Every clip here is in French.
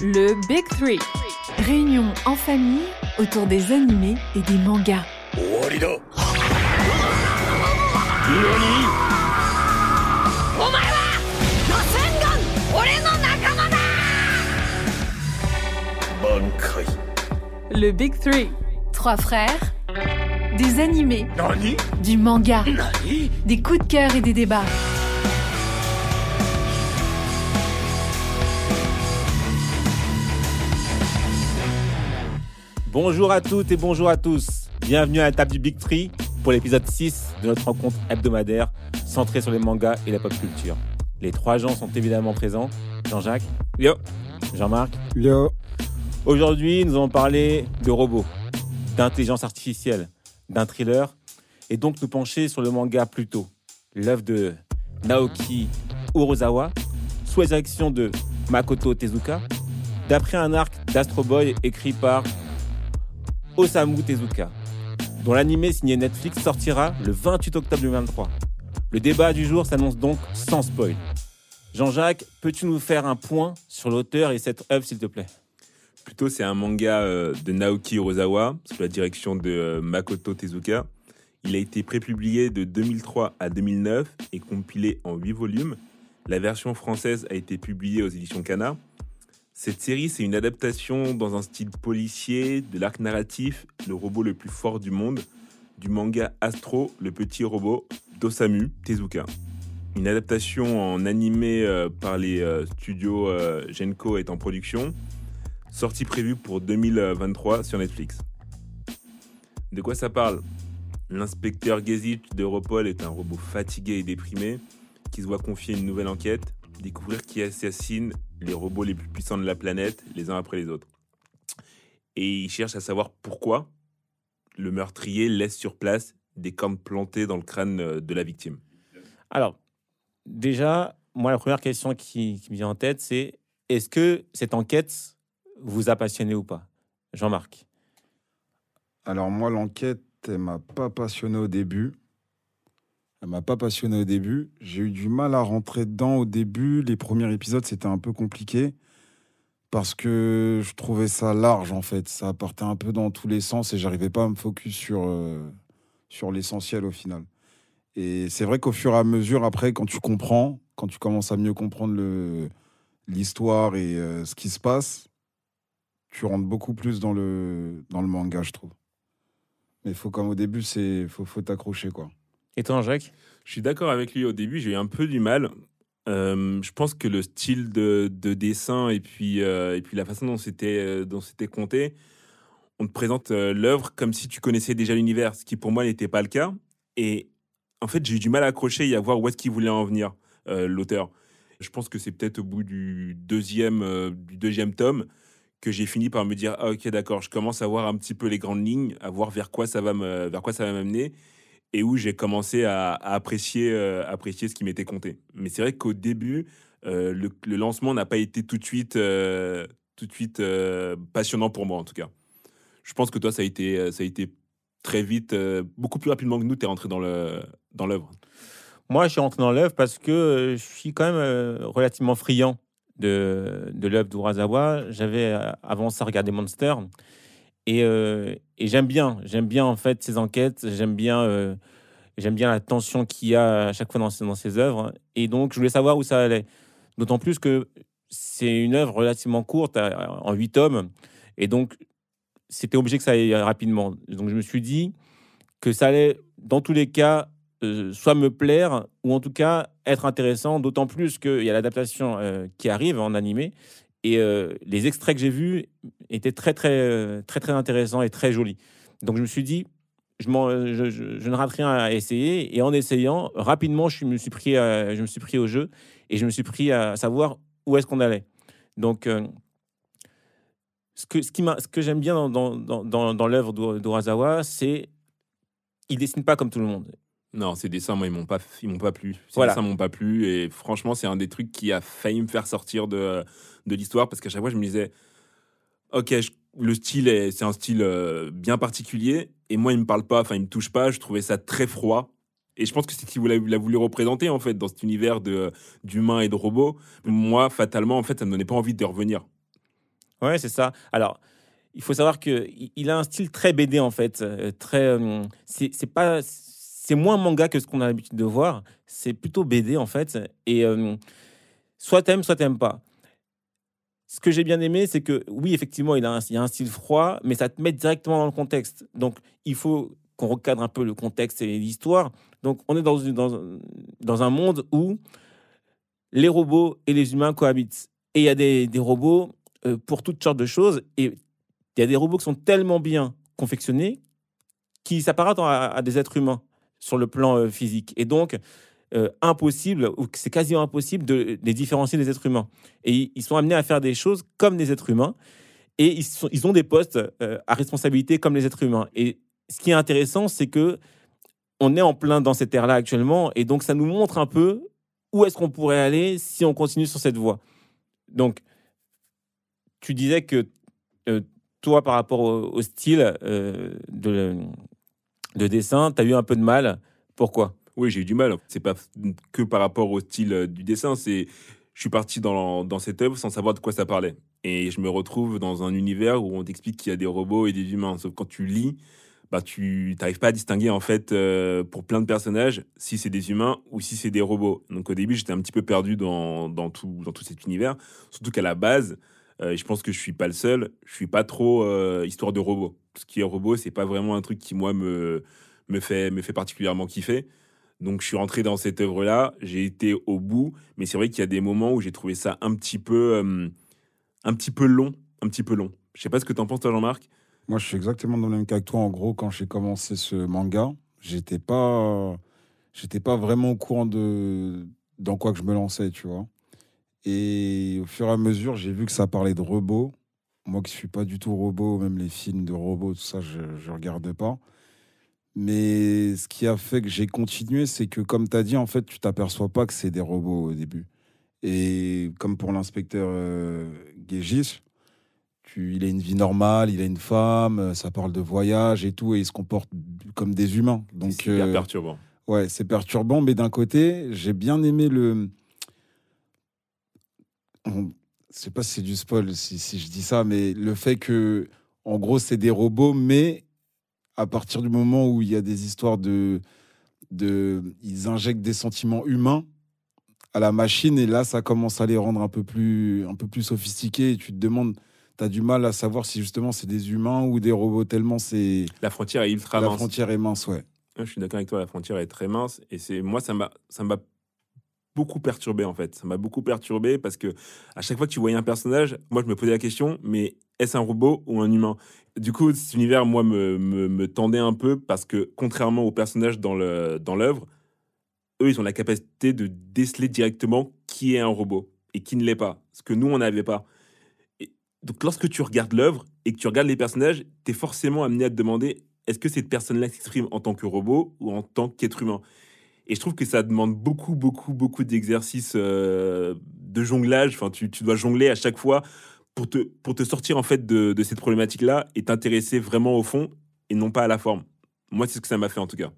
Le Big Three. Réunion en famille autour des animés et des mangas. Le Big Three. Trois frères. Des animés. Du manga. Des coups de cœur et des débats. Bonjour à toutes et bonjour à tous. Bienvenue à la table du Big Tree pour l'épisode 6 de notre rencontre hebdomadaire centrée sur les mangas et la pop culture. Les trois gens sont évidemment présents. Jean-Jacques. Yo. Jean-Marc. Yo. Aujourd'hui, nous allons parler de robots, d'intelligence artificielle, d'un thriller et donc nous pencher sur le manga plutôt. L'œuvre de Naoki Urozawa, sous la direction de Makoto Tezuka, d'après un arc d'Astro Boy écrit par Osamu Tezuka, dont l'animé signé Netflix sortira le 28 octobre 2023. Le débat du jour s'annonce donc sans spoil. Jean-Jacques, peux-tu nous faire un point sur l'auteur et cette œuvre, s'il te plaît? Plutôt, c'est un manga euh, de Naoki Urasawa, sous la direction de euh, Makoto Tezuka. Il a été prépublié de 2003 à 2009 et compilé en 8 volumes. La version française a été publiée aux éditions Kana. Cette série, c'est une adaptation dans un style policier de l'arc narratif Le robot le plus fort du monde, du manga Astro, le petit robot d'Osamu Tezuka. Une adaptation en animé euh, par les euh, studios euh, Genko est en production. Sortie prévue pour 2023 sur Netflix. De quoi ça parle? L'inspecteur Gezic d'Europol est un robot fatigué et déprimé qui se voit confier une nouvelle enquête, découvrir qui assassine les robots les plus puissants de la planète les uns après les autres. Et il cherche à savoir pourquoi le meurtrier laisse sur place des cornes plantées dans le crâne euh, de la victime. Alors, déjà, moi, la première question qui, qui me vient en tête, c'est est-ce que cette enquête vous a passionné ou pas? Jean-Marc. Alors moi, l'enquête, elle m'a pas passionné au début. Elle m'a pas passionné au début. J'ai eu du mal à rentrer dedans au début. Les premiers épisodes, c'était un peu compliqué parce que je trouvais ça large en fait. Ça partait un peu dans tous les sens et j'arrivais pas à me focus sur euh, sur l'essentiel au final. Et c'est vrai qu'au fur et à mesure, après, quand tu comprends, quand tu commences à mieux comprendre l'histoire et euh, ce qui se passe, tu rentres beaucoup plus dans le dans le manga, je trouve. Mais faut comme au début, c'est faut faut t'accrocher quoi. Et toi, Jacques Je suis d'accord avec lui. Au début, j'ai eu un peu du mal. Euh, je pense que le style de, de dessin et puis, euh, et puis la façon dont c'était euh, c'était compté, on te présente l'œuvre comme si tu connaissais déjà l'univers, ce qui pour moi n'était pas le cas. Et en fait, j'ai eu du mal à accrocher et à voir où est-ce qu'il voulait en venir, l'auteur. Je pense que c'est peut-être au bout du deuxième, du deuxième tome que j'ai fini par me dire ah, ok d'accord, je commence à voir un petit peu les grandes lignes, à voir vers quoi ça va m'amener et où j'ai commencé à, apprécier, euh, apprécier ce qui m'était compté. Mais c'est vrai qu'au début, euh, le, lancement n'a pas été tout de suite, euh, tout de suite passionnant pour moi en tout cas. Je pense que toi, ça a été, ça a été très vite, beaucoup plus rapidement que nous, tu es rentré dans le dans l'œuvre. Moi, je suis rentré dans l'œuvre parce que je suis quand même relativement friand de, de l'œuvre d'Urasawa. J'avais avant ça regardé Monster. Et, et j'aime bien, j'aime bien en fait ses enquêtes, j'aime bien, euh, j'aime bien la tension qu'il y a à chaque fois dans, ses- œuvres. Et donc, je voulais savoir où ça allait. D'autant plus que c'est une œuvre relativement courte, en huit tomes. Et donc, c'était obligé que ça aille rapidement. Donc, je me suis dit que ça allait, dans tous les cas, euh, soit me plaire ou en tout cas être intéressant, d'autant plus qu'il y a l'adaptation euh, qui arrive en animé et les extraits que j'ai vus étaient très très euh, très très intéressants et très jolis. Donc je me suis dit, je, m'en- je, je- je ne rate rien à essayer et en essayant rapidement, je me suis pris, à- je me suis pris au jeu et je me suis pris à savoir où est-ce qu'on allait. Donc euh, ce que, ce qui m'a- ce que j'aime bien dans, dans, dans, l'œuvre d'U- d'Urasawa, c'est il dessine pas comme tout le monde. Non, ces dessins, moi, ils m'ont pas, ils m'ont pas plu. Ces Voilà. dessins m'ont pas plu. Et franchement, c'est un des trucs qui a failli me faire sortir de, de l'histoire parce qu'à chaque fois, je me disais, ok, le style, est- c'est un style euh, bien particulier. Et moi, il me parle pas, enfin, il me touche pas. Je trouvais ça très froid. Et je pense que c'est ce qu'il a voulu représenter, en fait, dans cet univers de- d'humains et de robots. Moi, fatalement, en fait, ça me donnait pas envie de revenir. Ouais, c'est ça. Alors, il faut savoir que il- il a un style très BD en fait, euh, très. euh, c'est pas, c'est moins manga que ce qu'on a l'habitude de voir. C'est plutôt BD en fait. Et euh, soit t'aimes, soit t'aimes pas. Ce que j'ai bien aimé, c'est que oui, effectivement, il y a un style froid, mais ça te met directement dans le contexte. Donc, il faut qu'on recadre un peu le contexte et l'histoire. Donc, on est dans, un monde où les robots et les humains cohabitent. Et il y a des, robots euh, pour toutes sortes de choses. Et il y a des robots qui sont tellement bien confectionnés qui s'apparentent à, à des êtres humains sur le plan euh, physique. Et donc, euh, impossible, ou c'est quasiment impossible de les différencier des êtres humains. Et ils- sont amenés à faire des choses comme des êtres humains. Et ils, ont des postes euh, à responsabilité comme les êtres humains. Et ce qui est intéressant, c'est que on est en plein dans cette ère-là actuellement. Et donc, ça nous montre un peu où est-ce qu'on pourrait aller si on continue sur cette voie. Donc, tu disais que euh, toi, par rapport au, style de, de dessin, tu as eu un peu de mal. Pourquoi? Oui, j'ai eu du mal. C'est pas que par rapport au style euh, du dessin. C'est, je suis parti dans, dans cette œuvre sans savoir de quoi ça parlait. Et je me retrouve dans un univers où on t'explique qu'il y a des robots et des humains. Sauf quand tu lis, bah tu n'arrives pas à distinguer en fait euh, pour plein de personnages si c'est des humains ou si c'est des robots. Donc au début, j'étais un petit peu perdu dans, dans tout dans tout cet univers. Surtout qu'à la base, euh, je pense que je suis pas le seul. Je suis pas trop euh, histoire de robots. Ce qui est robot, c'est pas vraiment un truc qui moi me me fait me fait particulièrement kiffer. Donc je suis rentré dans cette œuvre-là, j'ai été au bout, mais c'est vrai qu'il y a des moments où j'ai trouvé ça un petit peu, euh, un petit peu long, un petit peu long. Je sais pas ce que t'en penses toi Jean-Marc. Moi, je suis exactement dans le même cas que toi. En gros, quand j'ai commencé ce manga, j'étais pas, j'étais pas vraiment au courant de dans quoi que je me lançais, tu vois. Et au fur et à mesure, j'ai vu que ça parlait de robots. Moi, qui suis pas du tout robot, même les films de robots, tout ça, je, je regarde pas. Mais ce qui a fait que j'ai continué, c'est que, comme tu as dit, en fait, tu t'aperçois pas que c'est des robots au début. Et comme pour l'inspecteur euh, Guégis, tu, il a une vie normale, il a une femme, euh, ça parle de voyage et tout, et il se comporte comme des humains. Donc, c'est euh, perturbant. Ouais, c'est perturbant, mais d'un côté, j'ai bien aimé le. On- Je sais pas si c'est du spoil si, si je dis ça, mais le fait que, en gros, c'est des robots, mais à partir du moment où il y a des histoires de. de ils injectent des sentiments humains à la machine, et là, ça commence à les rendre un peu plus, un peu plus sophistiqués, et tu te demandes. Tu as du mal à savoir si justement c'est des humains ou des robots, tellement c'est. La frontière est ultra La mince. frontière est mince, ouais. Ouais, Je suis d'accord avec toi, la frontière est très mince et c'est moi ça m'a ça m'a beaucoup perturbé en fait. Ça m'a beaucoup perturbé parce que à chaque fois que tu voyais un personnage, moi je me posais la question mais est-ce un robot ou un humain? Du coup, cet univers moi me, me, me tendait un peu parce que contrairement aux personnages dans le dans l'œuvre, eux ils ont la capacité de déceler directement qui est un robot et qui ne l'est pas, ce que nous on n'avait pas. Donc lorsque tu regardes l'œuvre et que tu regardes les personnages, tu es forcément amené à te demander est-ce que cette personne-là s'exprime en tant que robot ou en tant qu'être humain? Et je trouve que ça demande beaucoup, beaucoup, beaucoup d'exercices euh, de jonglage. Enfin, tu, tu dois jongler à chaque fois pour te, pour te sortir en fait de, de cette problématique-là et t'intéresser vraiment au fond et non pas à la forme. Moi, c'est ce que ça m'a fait en tout cas.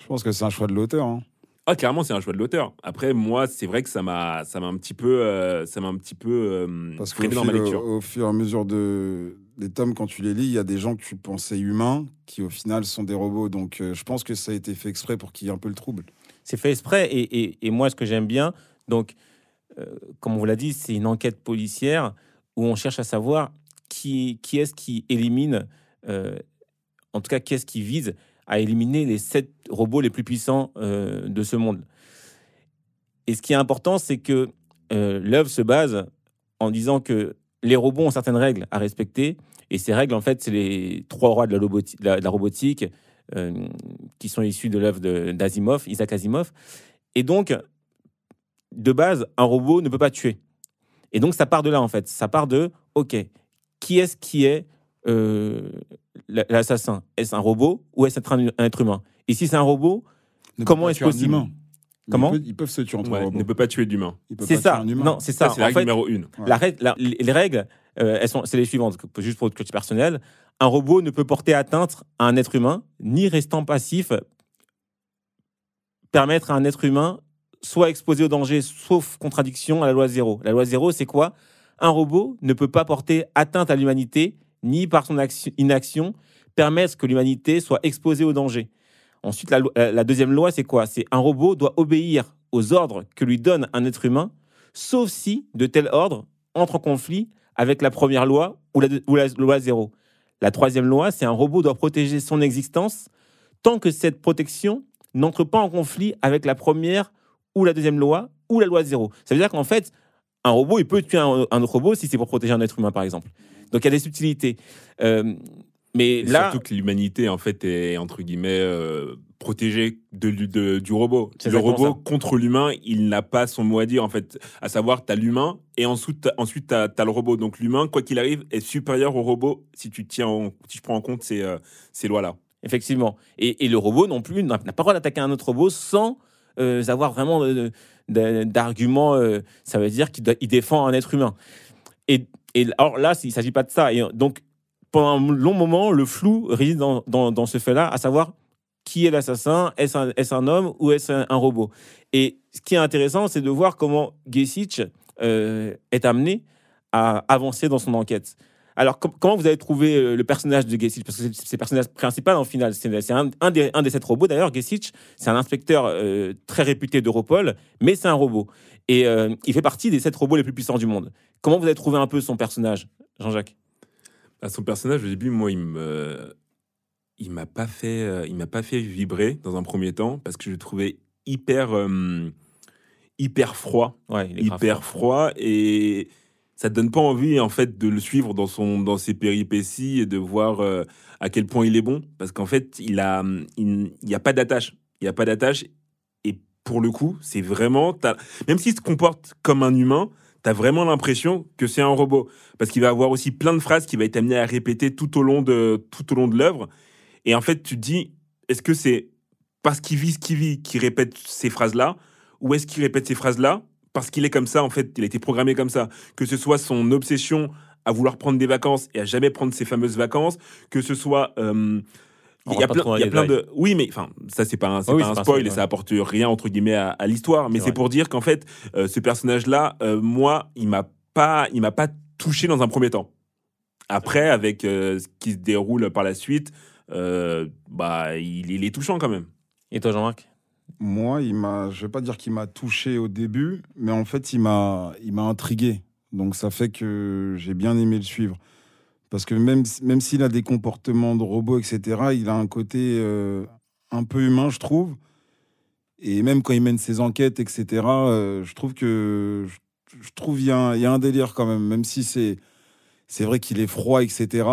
Je pense que c'est un choix de l'auteur. hein. Ah, clairement, c'est un choix de l'auteur. Après, moi, c'est vrai que ça m'a, ça m'a un petit peu, euh, ça m'a un petit peu euh, Parce freiné dans ma fil- lecture. au fur et à mesure de, des tomes, quand tu les lis, il y a des gens que tu pensais humains qui, au final, sont des robots. Donc, euh, je pense que ça a été fait exprès pour qu'il y ait un peu le trouble. C'est fait exprès. Et, et- et moi, ce que j'aime bien, donc, euh, comme on vous l'a dit, c'est une enquête policière où on cherche à savoir qui, est-ce qui élimine, euh, en tout cas, qui est-ce qui vise à éliminer les sept robots les plus puissants euh, de ce monde. Et ce qui est important, c'est que euh, l'œuvre se base en disant que les robots ont certaines règles à respecter. Et ces règles, en fait, c'est les trois rois de la, de la- robotique qui sont issus de l'œuvre d'Asimov, Isaac Asimov. Et donc, de base, un robot ne peut pas tuer. Et donc, ça part de là, en fait. Ça part de, OK, qui est-ce qui est euh, l'assassin? Est-ce un robot ou est-ce un, un être humain? Et si c'est un robot, Ne Comment est-ce possible? humain. Ils Comment? peuvent- ils, peuvent se tuer entre Ouais, robots. ne peut pas tuer d'humain. C'est pas tuer ça. Non, c'est Ça, ça. c'est la règle fait, numéro une. Ouais. la règle- la- les les règles, euh, elles sont, c'est les suivantes, juste pour culture personnelle. Un robot ne peut porter atteinte à un être humain, ni restant passif, permettre à un être humain soit exposé au danger, sauf contradiction à la loi zéro. La loi zéro, c'est quoi? Un robot ne peut pas porter atteinte à l'humanité, ni par son action- inaction permettre que l'humanité soit exposée au danger. Ensuite, la, euh, deuxième loi, c'est quoi? C'est un robot doit obéir aux ordres que lui donne un être humain, sauf si de tels ordres entrent en conflit avec la première loi ou la, ou la loi zéro. La troisième loi, c'est un robot doit protéger son existence tant que cette protection n'entre pas en conflit avec la première ou la deuxième loi ou la loi zéro. Ça veut dire qu'en fait, un robot, il peut tuer un, un autre robot si c'est pour protéger un être humain, par exemple. Donc il y a des subtilités. Euh, mais Et là, Surtout que l'humanité, en fait, est entre guillemets euh, protégée de, de- du robot. Le robot contre l'humain, il n'a pas son mot à dire, en fait. À savoir, tu as l'humain et ensuite, t'as- ensuite tu as, le robot. Donc l'humain, quoi qu'il arrive, est supérieur au robot si tu, tiens en- si tu prends en compte ces, euh, ces lois-là. Effectivement. Et, et le robot non plus n'a n'a pas le droit d'attaquer un autre robot sans avoir vraiment euh, d'arguments. euh, ça veut dire qu'il défend un être humain. Et, là, il ne s'agit pas de ça. Et euh, donc, pendant un long moment, le flou réside dans, ce fait-là, à savoir qui est l'assassin Est-ce un, homme ou est-ce un, robot Et ce qui est intéressant, c'est de voir comment Gesic euh, est amené à avancer dans son enquête. Alors, com- comment vous avez trouvé euh, le personnage de Gesic Parce que c'est le personnage principal en final. C'est un, un des, un des sept robots. D'ailleurs, Gesic, c'est un inspecteur euh, très réputé d'Europol, mais c'est un robot. Et euh, il fait partie des sept robots les plus puissants du monde. Comment vous avez trouvé un peu son personnage, Jean-Jacques? À son personnage, au début, moi, il me, il m'a pas fait, il m'a pas fait vibrer dans un premier temps parce que je le trouvais hyper, euh, hyper froid, Ouais, il est grave hyper froid et ça te donne pas envie en fait de le suivre dans son, dans ses péripéties et de voir euh, à quel point il est bon? Parce qu'en fait, il a, il n'y a pas d'attache, il a pas d'attache et pour le coup, c'est vraiment, même s'il se comporte comme un humain. T'as vraiment l'impression que c'est un robot parce qu'il va avoir aussi plein de phrases qu'il va être amené à répéter tout au long de tout au long de l'œuvre. Et en fait, tu te dis, est-ce que c'est parce qu'il vit ce qu'il vit qu'il répète ces phrases-là, ou est-ce qu'il répète ces phrases-là parce qu'il est comme ça En fait, il a été programmé comme ça. Que ce soit son obsession à vouloir prendre des vacances et à jamais prendre ses fameuses vacances, que ce soit euh, il y a plein, y a de. Oui, mais enfin, ça c'est pas un, Oui, pas un spoil et ça apporte rien entre guillemets à, à l'histoire. Mais C'est pour dire qu'en fait, euh, ce personnage-là, euh, moi, il m'a pas, il m'a pas touché dans un premier temps. Après, avec euh, ce qui se déroule par la suite, bah, il, il est touchant quand même. Et toi, Jean-Marc? Moi, il m'a, je vais pas dire qu'il m'a touché au début, mais en fait, il m'a, il m'a intrigué. Donc, ça fait que j'ai bien aimé le suivre. Parce que même, même s'il a des comportements de robot, etc., il a un côté euh, un peu humain, je trouve. Et même quand il mène ses enquêtes, etc., euh, je trouve que je, trouve qu'il y, il y a un délire quand même, même si c'est, c'est vrai qu'il est froid, etc.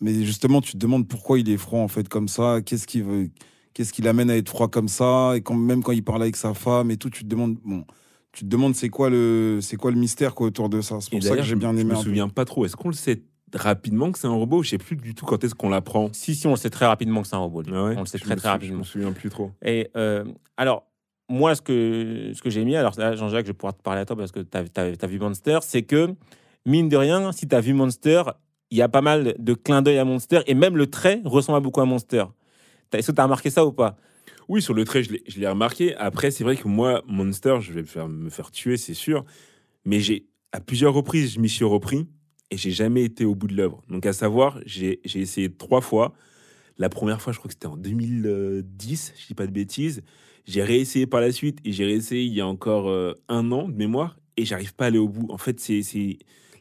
Mais justement, tu te demandes pourquoi il est froid en fait comme ça. Qu'est-ce qui veut, qu'est-ce qui l'amène à être froid comme ça Et quand même quand il parle avec sa femme et tout, tu te demandes, bon, tu te demandes c'est quoi le, c'est quoi le mystère quoi autour de ça. C'est Et pour ça que j'ai bien je aimé. me un peu. souviens pas trop. Est-ce qu'on le sait rapidement que c'est un robot Je sais plus du tout quand est-ce qu'on l'apprend? Si, si, on le sait très rapidement que c'est un robot. Ah ouais? On le sait Je très, me très rapidement. Je me souviens plus trop. Et euh, alors, moi, ce que, ce que j'ai mis, alors là, Jean-Jacques, je vais pouvoir te parler à toi parce que tu as, vu Monster, c'est que, mine de rien, si tu as vu Monster, il y a pas mal de clins d'œil à Monster et même le trait ressemble à beaucoup à Monster. Est-ce tu as remarqué ça ou pas? Oui, sur le trait, je l'ai- remarqué. Après, c'est vrai que moi, Monster, je vais me faire, tuer, c'est sûr. Mais j'ai, à plusieurs reprises, je m'y suis repris et j'ai jamais été au bout de l'œuvre. Donc, à savoir, j'ai essayé trois fois. La première fois, je crois que c'était en 2010, je dis pas de bêtises. J'ai réessayé par la suite et j'ai réessayé il y a encore euh, un an de mémoire et j'arrive pas à aller au bout. En fait, c'est-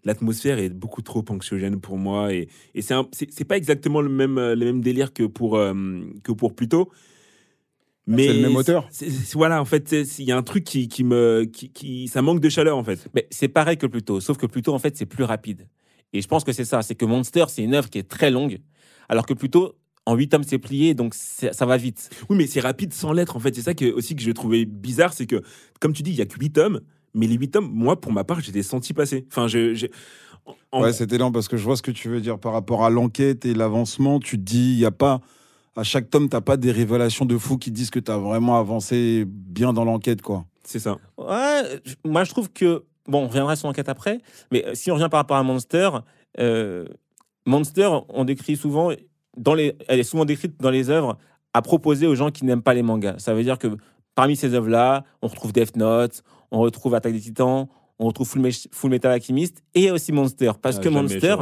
l'atmosphère est beaucoup trop anxiogène pour moi et, et c'est pas exactement le même, euh, le même délire que pour, euh, que pour Pluto. Mais C'est le même auteur Voilà, en fait, il y a un truc qui, qui me. Qui, qui- ça manque de chaleur, en fait. Mais c'est pareil que Pluto, sauf que Pluto, en fait, c'est plus rapide. Et je pense que c'est ça, c'est que Monster, c'est une œuvre qui est très longue, alors que Pluto, en huit tomes, c'est plié, donc ça va vite. Oui, mais c'est rapide sans lettres, en fait. C'est ça que, aussi que je trouvais bizarre, c'est que, comme tu dis, il y a que 8 tomes, mais les 8 tomes, moi, pour ma part, j'étais senti passer. Enfin, je. je- en- Ouais, c'était lent parce que je vois ce que tu veux dire par rapport à l'enquête et l'avancement. Tu te dis, il y a pas. À chaque tome, t'as pas des révélations de fou qui disent que tu as vraiment avancé bien dans l'enquête, quoi. c'est ça. Ouais, moi je trouve que bon, on reviendra sur l'enquête après, mais euh, si on revient par rapport à Monster, euh, Monster, on décrit souvent dans les, elle est souvent décrite dans les œuvres à proposer aux gens qui n'aiment pas les mangas. Ça veut dire que parmi ces œuvres-là, on retrouve Death Note, on retrouve Attack des Titans, on retrouve Full, Full Metal Alchemist et aussi Monster. Parce Ah, que Monster,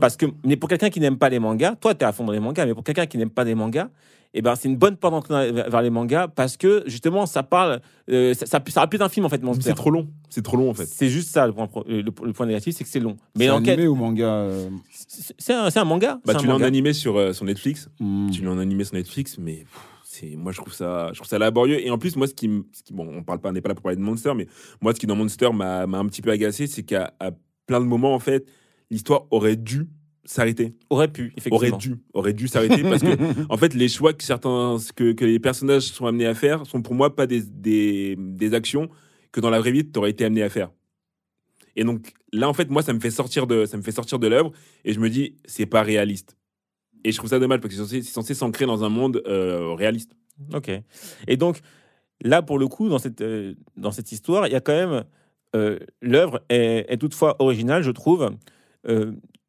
parce que, mais pour quelqu'un qui n'aime pas les mangas, toi, tu es à fond dans les mangas, mais pour quelqu'un qui n'aime pas les mangas, eh ben, c'est une bonne porte vers vers les mangas parce que justement, ça parle, euh, ça, ça, ça rapide un film en fait, Monster. C'est trop long. C'est trop long en fait. C'est juste ça le point, pro- le, le point négatif, c'est que c'est long. Mais C'est l'enquête, animé ou manga euh, c'est c'est un, c'est un manga. Bah, tu l'as en animé sur, euh, sur Netflix. hmm. Tu l'as en animé sur Netflix, mais pff, c'est moi je trouve ça je trouve ça laborieux. Et en plus moi ce qui, m- ce qui bon on parle pas on n'est pas là pour parler de Monster, mais moi ce qui dans Monster m'a m'a un petit peu agacé, c'est qu'à plein de moments en fait l'histoire aurait dû s'arrêter. Aurait pu, effectivement. Aurait dû, aurait dû s'arrêter parce que en fait les choix que certains que, que les personnages sont amenés à faire sont pour moi pas des, des, des actions que dans la vraie vie tu aurais été amené à faire. Et donc là en fait moi ça me fait sortir de ça me fait sortir de l'œuvre et je me dis c'est pas réaliste. Et je trouve ça dommage parce que c'est censé, s'ancrer dans un monde euh, réaliste. Ok. Et donc, là, pour le coup, dans cette, euh, dans cette histoire, il y a quand même. euh, L'œuvre est, est toutefois originale, je trouve.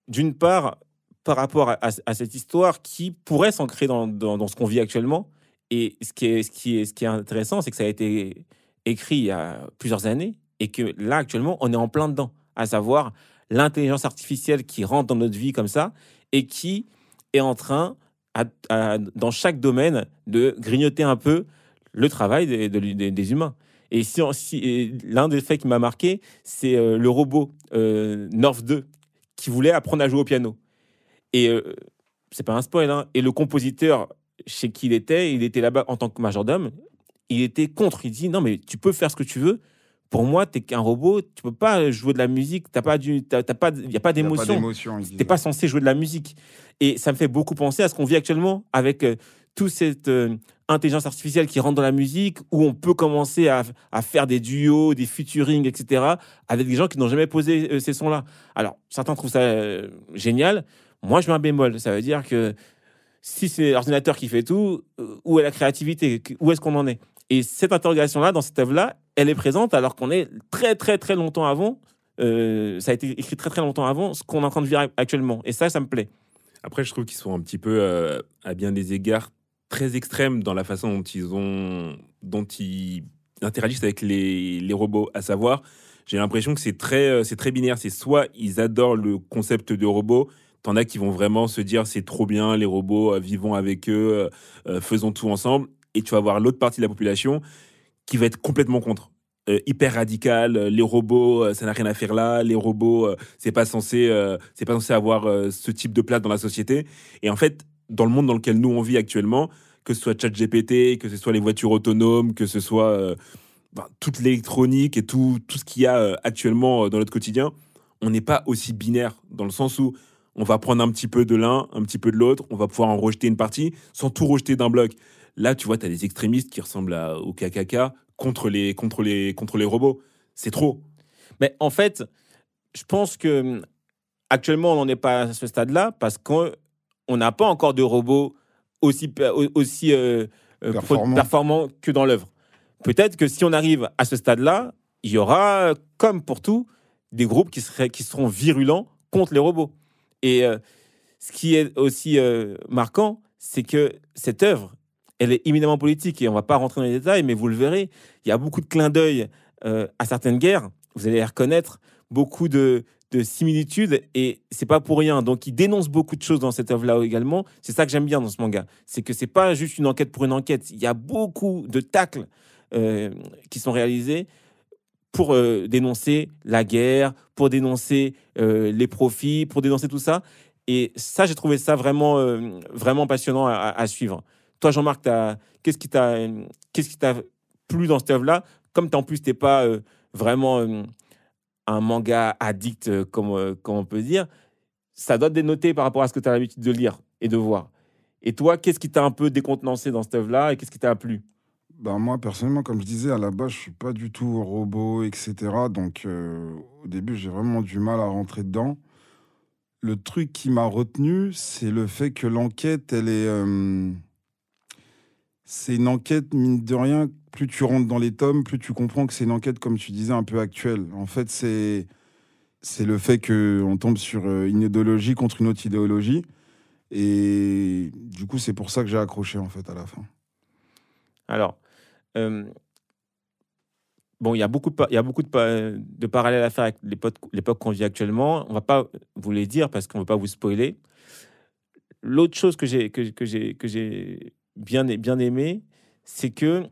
D'une part, par rapport à, à- à cette histoire qui pourrait s'ancrer dans, dans, dans ce qu'on vit actuellement. Et ce qui est, ce qui est, ce qui est intéressant, c'est que ça a été écrit il y a plusieurs années et que là, actuellement, on est en plein dedans. À savoir l'intelligence artificielle qui rentre dans notre vie comme ça et qui est en train, dans chaque domaine, de grignoter un peu le travail des, de- des- des humains. Et si, l'un des faits qui m'a marqué, c'est euh, le robot euh, North 2 qui voulait apprendre à jouer au piano. Et euh, c'est pas un spoil, hein, et le compositeur chez qui il était, il était là-bas en tant que majordome, il était contre. Il dit non, mais tu peux faire ce que tu veux. Pour moi, t'es qu'un robot, tu peux pas jouer de la musique, t'as pas du, t'as, t'as pas, il y a pas d'émotion. T'es pas censé jouer de la musique. Et ça me fait beaucoup penser à ce qu'on vit actuellement avec euh, toute cette euh, intelligence artificielle qui rentre dans la musique, où on peut commencer à, à faire des duos, des featuring, etc., avec des gens qui n'ont jamais posé euh, ces sons-là. Alors, certains trouvent ça euh, génial. Moi, je mets un bémol. Ça veut dire que si c'est l'ordinateur qui fait tout, où est la créativité? Où est-ce qu'on en est? Et cette interrogation-là, dans cette œuvre-là, elle est présente alors qu'on est très, très, très longtemps avant. euh, ça a été écrit très, très longtemps avant ce qu'on est en train de vivre actuellement. Et ça, ça me plaît. Après, je trouve qu'ils sont un petit peu, euh, à bien des égards, très extrêmes dans la façon dont ils ont, dont ils interagissent avec les, robots. À savoir, j'ai l'impression que c'est très, euh, c'est très binaire. C'est soit ils adorent le concept de robot, t'en as qui vont vraiment se dire c'est trop bien les robots, vivons avec eux, faisons tout ensemble. Et tu vas voir l'autre partie de la population qui va être complètement contre. Euh, hyper radical, euh, les robots, euh, ça n'a rien à faire là, les robots, c'est pas censé, c'est pas censé avoir ce type de place dans la société. Et en fait, dans le monde dans lequel nous on vit actuellement, que ce soit ChatGPT, que ce soit les voitures autonomes, que ce soit ben, toute l'électronique et tout, tout ce qu'il y a actuellement dans notre quotidien, on n'est pas aussi binaire dans le sens où on va prendre un petit peu de l'un, un petit peu de l'autre, on va pouvoir en rejeter une partie sans tout rejeter d'un bloc. Là, tu vois, tu as des extrémistes qui ressemblent à, au KKK contre les, contre, les, contre les robots. C'est trop. Mais en fait, je pense que hum, actuellement, on n'en est pas à ce stade-là parce qu'on on n'a pas encore de robots aussi, aussi euh, euh, Performants. que dans l'œuvre. Peut-être que si on arrive à ce stade-là, il y aura, comme pour tout, des groupes qui, seraient, qui seront virulents contre les robots. Et euh, ce qui est aussi euh, marquant, c'est que cette œuvre, elle est éminemment politique et on va pas rentrer dans les détails, mais vous le verrez, il y a beaucoup de clins d'œil euh, à certaines guerres. Vous allez les reconnaître, beaucoup de, de similitudes et c'est pas pour rien. Donc, il dénonce beaucoup de choses dans cette œuvre-là également. C'est ça que j'aime bien dans ce manga, c'est que c'est pas juste une enquête pour une enquête. Il y a beaucoup de tacles euh, qui sont réalisés pour euh, dénoncer la guerre, pour dénoncer les profits, pour dénoncer tout ça. Et ça, j'ai trouvé ça vraiment, vraiment passionnant à suivre. Toi, Jean-Marc, qu'est-ce qui t'a, plu dans cette œuvre-là? Comme en plus, t'es pas euh, vraiment euh, un manga addict, euh, comme, comme on peut dire, ça doit te dénoter par rapport à ce que tu as l'habitude de lire et de voir. Et toi, qu'est-ce qui t'a un peu décontenancé dans cette œuvre-là et qu'est-ce qui t'a plu? Ben, moi, personnellement, comme je disais, à la base, je suis pas du tout robot, etc. Donc, au début, j'ai vraiment du mal à rentrer dedans. Le truc qui m'a retenu, c'est le fait que l'enquête, elle est. c'est une enquête, mine de rien, plus tu rentres dans les tomes, plus tu comprends que c'est une enquête, comme tu disais, un peu actuelle. En fait, c'est. Le fait qu'on tombe sur euh, une idéologie contre une autre idéologie. Et du coup, c'est pour ça que j'ai accroché, en fait, à la fin. Alors, euh, bon, il y a beaucoup, de y a beaucoup de, pa- de parallèles à faire avec l'époque qu'on vit actuellement. On va pas vous les dire parce qu'on ne veut pas vous spoiler. L'autre chose que j'ai bien aimé, c'est que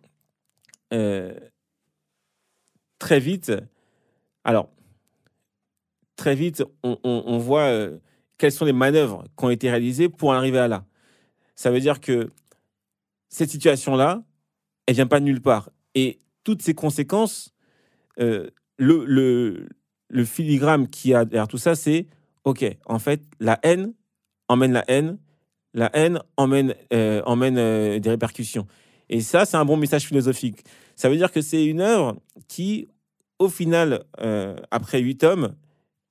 euh, très vite, alors très vite, on, voit euh, quelles sont les manœuvres qui ont été réalisées pour arriver à là. Ça veut dire que cette situation-là, elle vient pas de nulle part. Et toutes ces conséquences, euh, le, le, le filigrane qui a derrière tout ça, c'est OK, en fait, la haine emmène la haine, la haine emmène, euh, emmène euh, des répercussions. Et ça, c'est un bon message philosophique. Ça veut dire que c'est une œuvre qui, au final, euh, après huit tomes,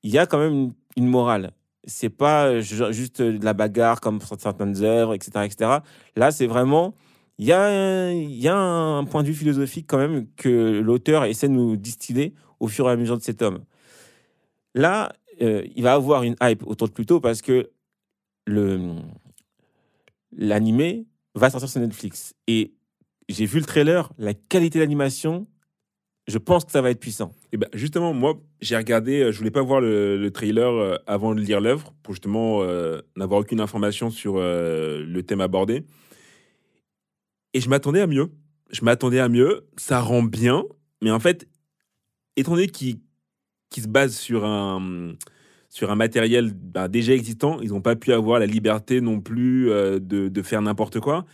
il y a quand même une, une morale. C'est pas ju- juste de la bagarre comme certaines œuvres, etc. etc. Là, c'est vraiment il y, a, y a un point de vue philosophique quand même que l'auteur essaie de nous distiller au fur et à mesure de cet homme. Là, il va avoir une hype autour de Pluto parce que le l'animé va sortir sur Netflix. Et j'ai vu le trailer, la qualité d'animation, je pense que ça va être puissant. Et ben justement, moi, j'ai regardé, euh, je voulais pas voir le, le trailer euh, avant de lire l'œuvre, pour justement euh, n'avoir aucune information sur le thème abordé. Et je m'attendais à mieux. Je m'attendais à mieux. Ça rend bien. Mais en fait, étant donné qu'il se base sur un, sur un matériel ben, déjà existant, ils n'ont pas pu avoir la liberté non plus euh, de, de faire n'importe quoi.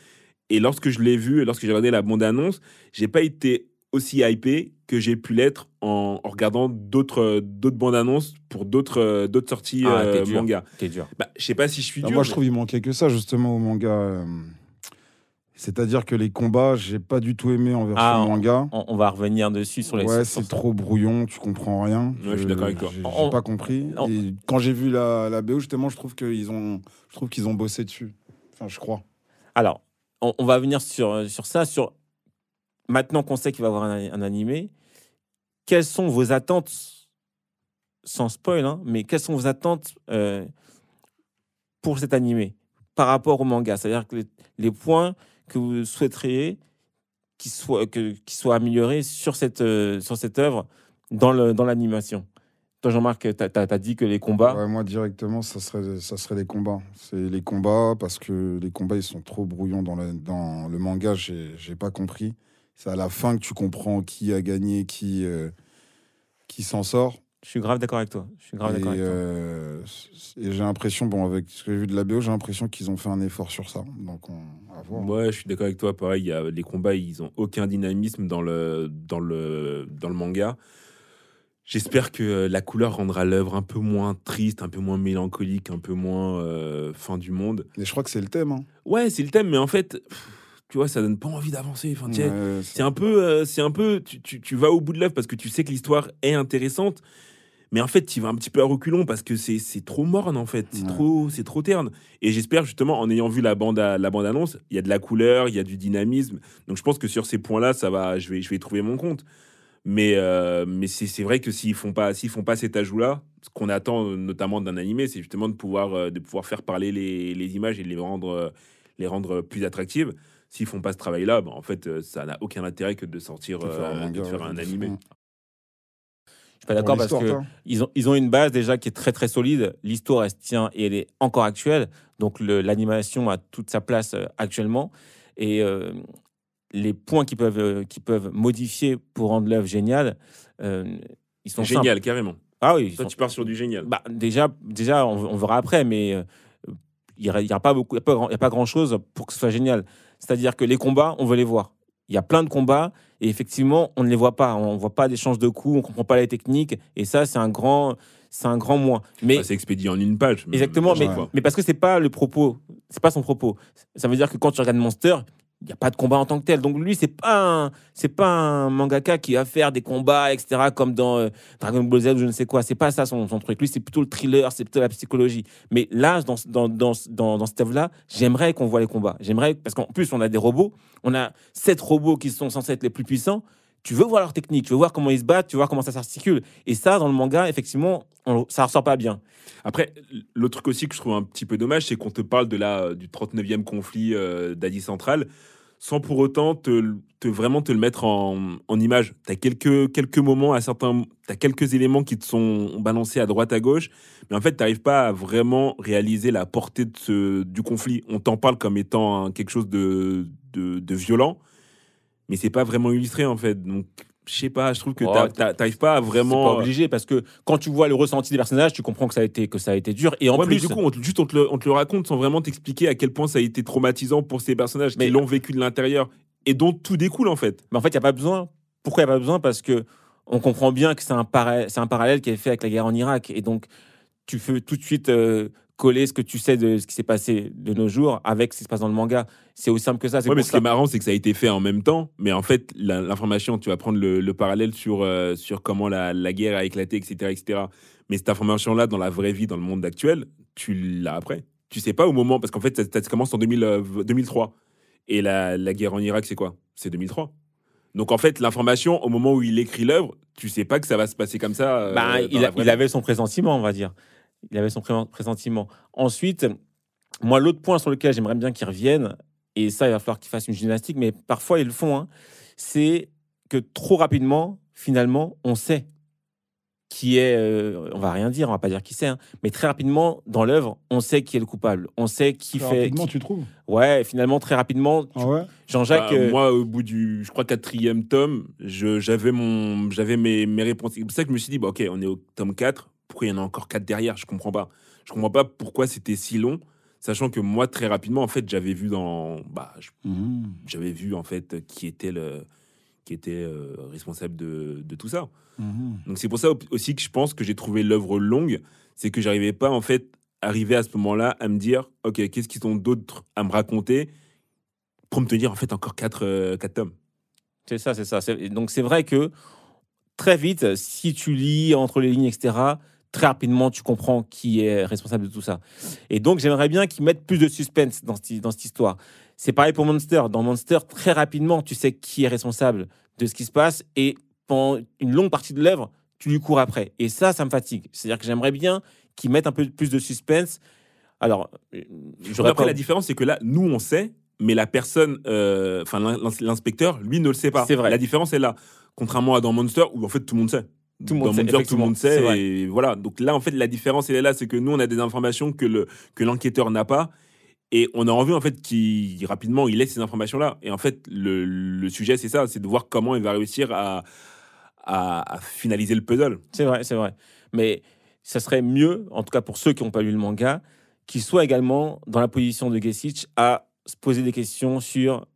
Et lorsque je l'ai vu, lorsque j'ai regardé la bande-annonce, j'ai pas été aussi hypé que j'ai pu l'être en, en regardant d'autres d'autres bandes annonces pour d'autres euh, d'autres sorties Ah, euh, t'es dur. manga. C'est dur. Bah, je sais pas si je suis Ah, dur. moi, je trouve qu'il manquait que ça, justement, au manga. C'est-à-dire que les combats, j'ai pas du tout aimé en version Ah, manga. On, on va revenir dessus sur les. Ouais, c'est trop brouillon, tu comprends rien. Ouais, je suis d'accord avec toi. J'ai On- pas compris. on- Et quand j'ai vu la, la BO, justement, je trouve qu'ils ont, je trouve qu'ils ont bossé dessus. Enfin, je crois. Alors, on, on va venir sur, sur ça. Sur maintenant qu'on sait qu'il va y avoir un, un animé, quelles sont vos attentes, sans spoil, hein, mais quelles sont vos attentes euh, pour cet animé par rapport au manga? C'est-à-dire que les, les points que vous souhaiteriez qu'ils soient, que, qu'ils soient améliorés sur cette, euh, sur cette œuvre dans, le, dans l'animation? Toi, Jean-Marc, tu as, dit que les combats. Moi, directement, ça serait, ça serait les combats. C'est les combats parce que les combats, ils sont trop brouillons dans, dans le manga. J'ai j'ai pas compris. C'est à la fin que tu comprends qui a gagné, qui, euh, qui s'en sort. Je suis grave d'accord avec toi. Je suis grave d'accord avec toi. euh, et j'ai l'impression, bon, avec ce que j'ai vu de la BO, j'ai l'impression qu'ils ont fait un effort sur ça. Donc, on à voir. Ouais, je suis d'accord avec toi. Pareil, il y a, les combats, ils ont aucun dynamisme dans le, dans le, dans le manga. J'espère que euh, la couleur rendra l'œuvre un peu moins triste, un peu moins mélancolique, un peu moins euh, fin du monde. Et je crois que c'est le thème. Hein. Ouais, c'est le thème, mais en fait, pff, tu vois, ça donne pas envie d'avancer. Enfin, Ouais, C'est un peu, euh, c'est un peu, tu, tu, tu vas au bout de l'œuvre parce que tu sais que l'histoire est intéressante, mais en fait, tu vas un petit peu à reculons parce que c'est c'est trop morne en fait, c'est Ouais. trop, c'est trop terne. Et j'espère justement, en ayant vu la bande, à- la bande annonce, il y a de la couleur, il y a du dynamisme. Donc je pense que sur ces points-là, ça va, je vais, je vais trouver mon compte. Mais, euh, mais c'est c'est vrai que s'ils font pas, s'ils font pas cet ajout-là, ce qu'on attend euh, notamment d'un animé, c'est justement de pouvoir, euh, de pouvoir faire parler les, les images et de les rendre, les rendre plus attractives. S'ils font pas ce travail-là, bah, en fait, ça n'a aucun intérêt que de sortir, De faire un euh, manga, de faire un animé. Je suis pas d'accord parce que ils ont, ils ont une base déjà qui est très très solide. L'histoire, elle se tient et elle est encore actuelle. Donc l'animation a toute sa place euh, actuellement. Et euh, les points qui peuvent, euh, qui peuvent modifier pour rendre l'œuvre géniale, euh, ils sont Génial, simples. carrément. Ah oui, Toi, sont- tu pars sur du génial. bah, déjà, déjà on, on verra après, mais euh, il n'y aura, il y aura pas beaucoup, il y a pas grand- il y a pas grand chose pour que ce soit génial. C'est-à-dire que les combats, on veut les voir. Il y a plein de combats et effectivement, on ne les voit pas. On ne voit pas d'échange de coups, on comprend pas les techniques et ça, c'est un grand, c'est un grand moins. Mais Bah, c'est expédié en une page. Exactement, mais, mais parce que c'est pas le propos, c'est pas son propos. Ça veut dire que quand tu regardes Monster, il n'y a pas de combat en tant que tel. Donc lui, c'est pas un, c'est pas un mangaka qui va faire des combats, etc. Comme dans euh, Dragon Ball Z ou je ne sais quoi. C'est pas ça son, son truc. Lui, c'est plutôt le thriller, c'est plutôt la psychologie. Mais là, dans, dans, dans, dans, dans cette œuvre-là, j'aimerais qu'on voit les combats. J'aimerais parce qu'en plus, on a des robots. On a sept robots qui sont censés être les plus puissants. Tu veux voir leur technique, tu veux voir comment ils se battent, tu veux voir comment ça s'articule. Et ça, dans le manga, effectivement, on, ça ressort pas bien. Après, l'autre truc aussi que je trouve un petit peu dommage, c'est qu'on te parle de la, du 39e conflit euh, d'Asie centrale, sans pour autant te, te vraiment te le mettre en, en image. Tu as quelques, quelques moments, à certains, as quelques éléments qui te sont balancés à droite, à gauche, mais en fait, tu n'arrives pas à vraiment réaliser la portée de ce, du conflit. On t'en parle comme étant quelque chose de, de violent, mais c'est pas vraiment illustré, en fait. Donc, je sais pas, je trouve que Oh, t'as- t'arrives pas à C'est pas vraiment... obligé parce que quand tu vois le ressenti des personnages, tu comprends que ça a été que ça a été dur. Et en Ouais, mais plus, du coup, on te, juste on te, le, on te le raconte sans vraiment t'expliquer à quel point ça a été traumatisant pour ces personnages Mais- qui l'ont vécu de l'intérieur et dont tout découle en fait. mais en fait, il y a pas besoin. Pourquoi il y a pas besoin? Parce que on comprend bien que c'est un, para- c'est un parallèle qui est fait avec la guerre en Irak. Et donc, tu peux tout de suite euh, coller ce que tu sais de ce qui s'est passé de nos jours avec ce qui se passe dans le manga. C'est aussi simple que ça. Ouais, mais ce qui est marrant, c'est que ça a été fait en même temps, mais en fait, l'information, tu vas prendre le, le parallèle sur, euh, sur comment la, la guerre a éclaté, etc., etc. Mais cette information-là, dans la vraie vie, dans le monde actuel, tu l'as après. Tu sais pas au moment, parce qu'en fait, ça, ça commence en 2000, euh, 2003. Et la, la guerre en Irak, c'est quoi? C'est 2003. Donc en fait, l'information, au moment où il écrit l'œuvre, tu sais pas que ça va se passer comme ça. euh, Bah, il, a- il avait son pressentiment, on va dire. Il avait son pressentiment. Ensuite, moi, l'autre point sur lequel j'aimerais bien qu'ils reviennent, et ça, il va falloir qu'ils fassent une gymnastique, mais parfois ils le font, hein, c'est que trop rapidement, finalement, on sait qui est. euh, on va rien dire, on va pas dire qui c'est, hein, mais très rapidement, dans l'œuvre, on sait qui est le coupable. On sait qui Très fait. rapidement, qui- tu trouves? Ouais, finalement, très rapidement, tu- Ah ouais? Jean-Jacques. Bah, euh, Moi, au bout du, je crois, quatrième tome, j'avais mon, j'avais mes, mes réponses. C'est pour ça que je me suis dit, bah, ok, on est au tome 4, pourquoi il y en a encore 4 derrière? Je comprends pas. Je comprends pas pourquoi c'était si long, sachant que moi, très rapidement, en fait, j'avais vu dans, bah, Mhm. j'avais vu en fait qui était le, qui était euh, responsable de, de tout ça. Mhm. Donc c'est pour ça aussi que je pense que j'ai trouvé l'œuvre longue, c'est que j'arrivais pas en fait arriver à ce moment-là à me dire, ok, qu'est-ce qu'ils ont d'autre à me raconter pour me tenir en fait encore 4 quatre tomes? C'est ça, c'est ça. Donc c'est vrai que très vite, si tu lis entre les lignes, etc., très rapidement, tu comprends qui est responsable de tout ça. Et donc j'aimerais bien qu'ils mettent plus de suspense dans, cette- dans cette histoire. C'est pareil pour Monster. Dans Monster, très rapidement, tu sais qui est responsable de ce qui se passe et pendant une longue partie de l'œuvre, tu lui cours après. Et ça, ça me fatigue. C'est-à-dire que j'aimerais bien qu'ils mettent un peu plus de suspense. Alors, euh, j'aurais Après pas... la différence c'est que là, nous on sait, mais la personne, euh, enfin l'in- l'inspecteur, lui ne le sait pas. C'est vrai. La différence est là. Contrairement à dans Monster où en fait tout le monde sait. Tout le monde dans sait, tout le monde sait et voilà. Donc là en fait la différence elle est là, c'est que nous on a des informations que le que l'enquêteur n'a pas. Et on a envie en fait qu'il rapidement il ait ces informations là. Et en fait le, le sujet c'est ça, c'est de voir comment il va réussir à, à, à finaliser le puzzle. C'est vrai, c'est vrai. Mais ça serait mieux, en tout cas pour ceux qui n'ont pas lu le manga, qu'ils soient également dans la position de Gesicht à se poser des questions sur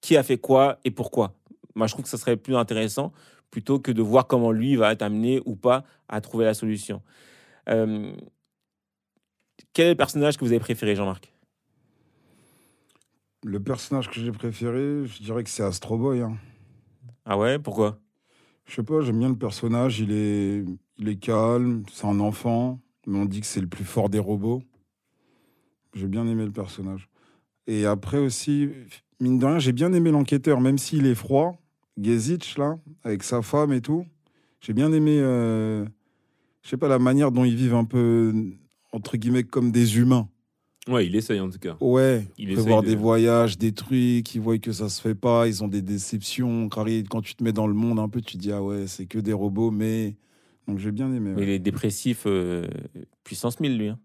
qui a fait quoi et pourquoi. Moi, je trouve que ça serait plus intéressant plutôt que de voir comment lui va être amené ou pas à trouver la solution. Euh, quel est le personnage que vous avez préféré, Jean-Marc? Le personnage que j'ai préféré, je dirais que c'est Astro Boy. hein. Ah ouais, pourquoi? Je sais pas, j'aime bien le personnage. Il est, il est calme, c'est un enfant, mais on dit que c'est le plus fort des robots. J'ai bien aimé le personnage. Et après aussi, mine de rien, j'ai bien aimé l'enquêteur, même s'il est froid. Gezich, là, avec sa femme et tout. J'ai bien aimé, euh, je sais pas, la manière dont ils vivent un peu, entre guillemets, comme des humains. Ouais, il essaye en tout cas. Ouais, Il il prévoir de- des voyages, des trucs, ils voient que ça se fait pas, ils ont des déceptions. Quand quand tu te mets dans le monde un peu, tu te dis, ah ouais, c'est que des robots, mais. Donc j'ai bien aimé. Mais Ouais, Il est dépressif, euh, puissance 1000, lui. hein.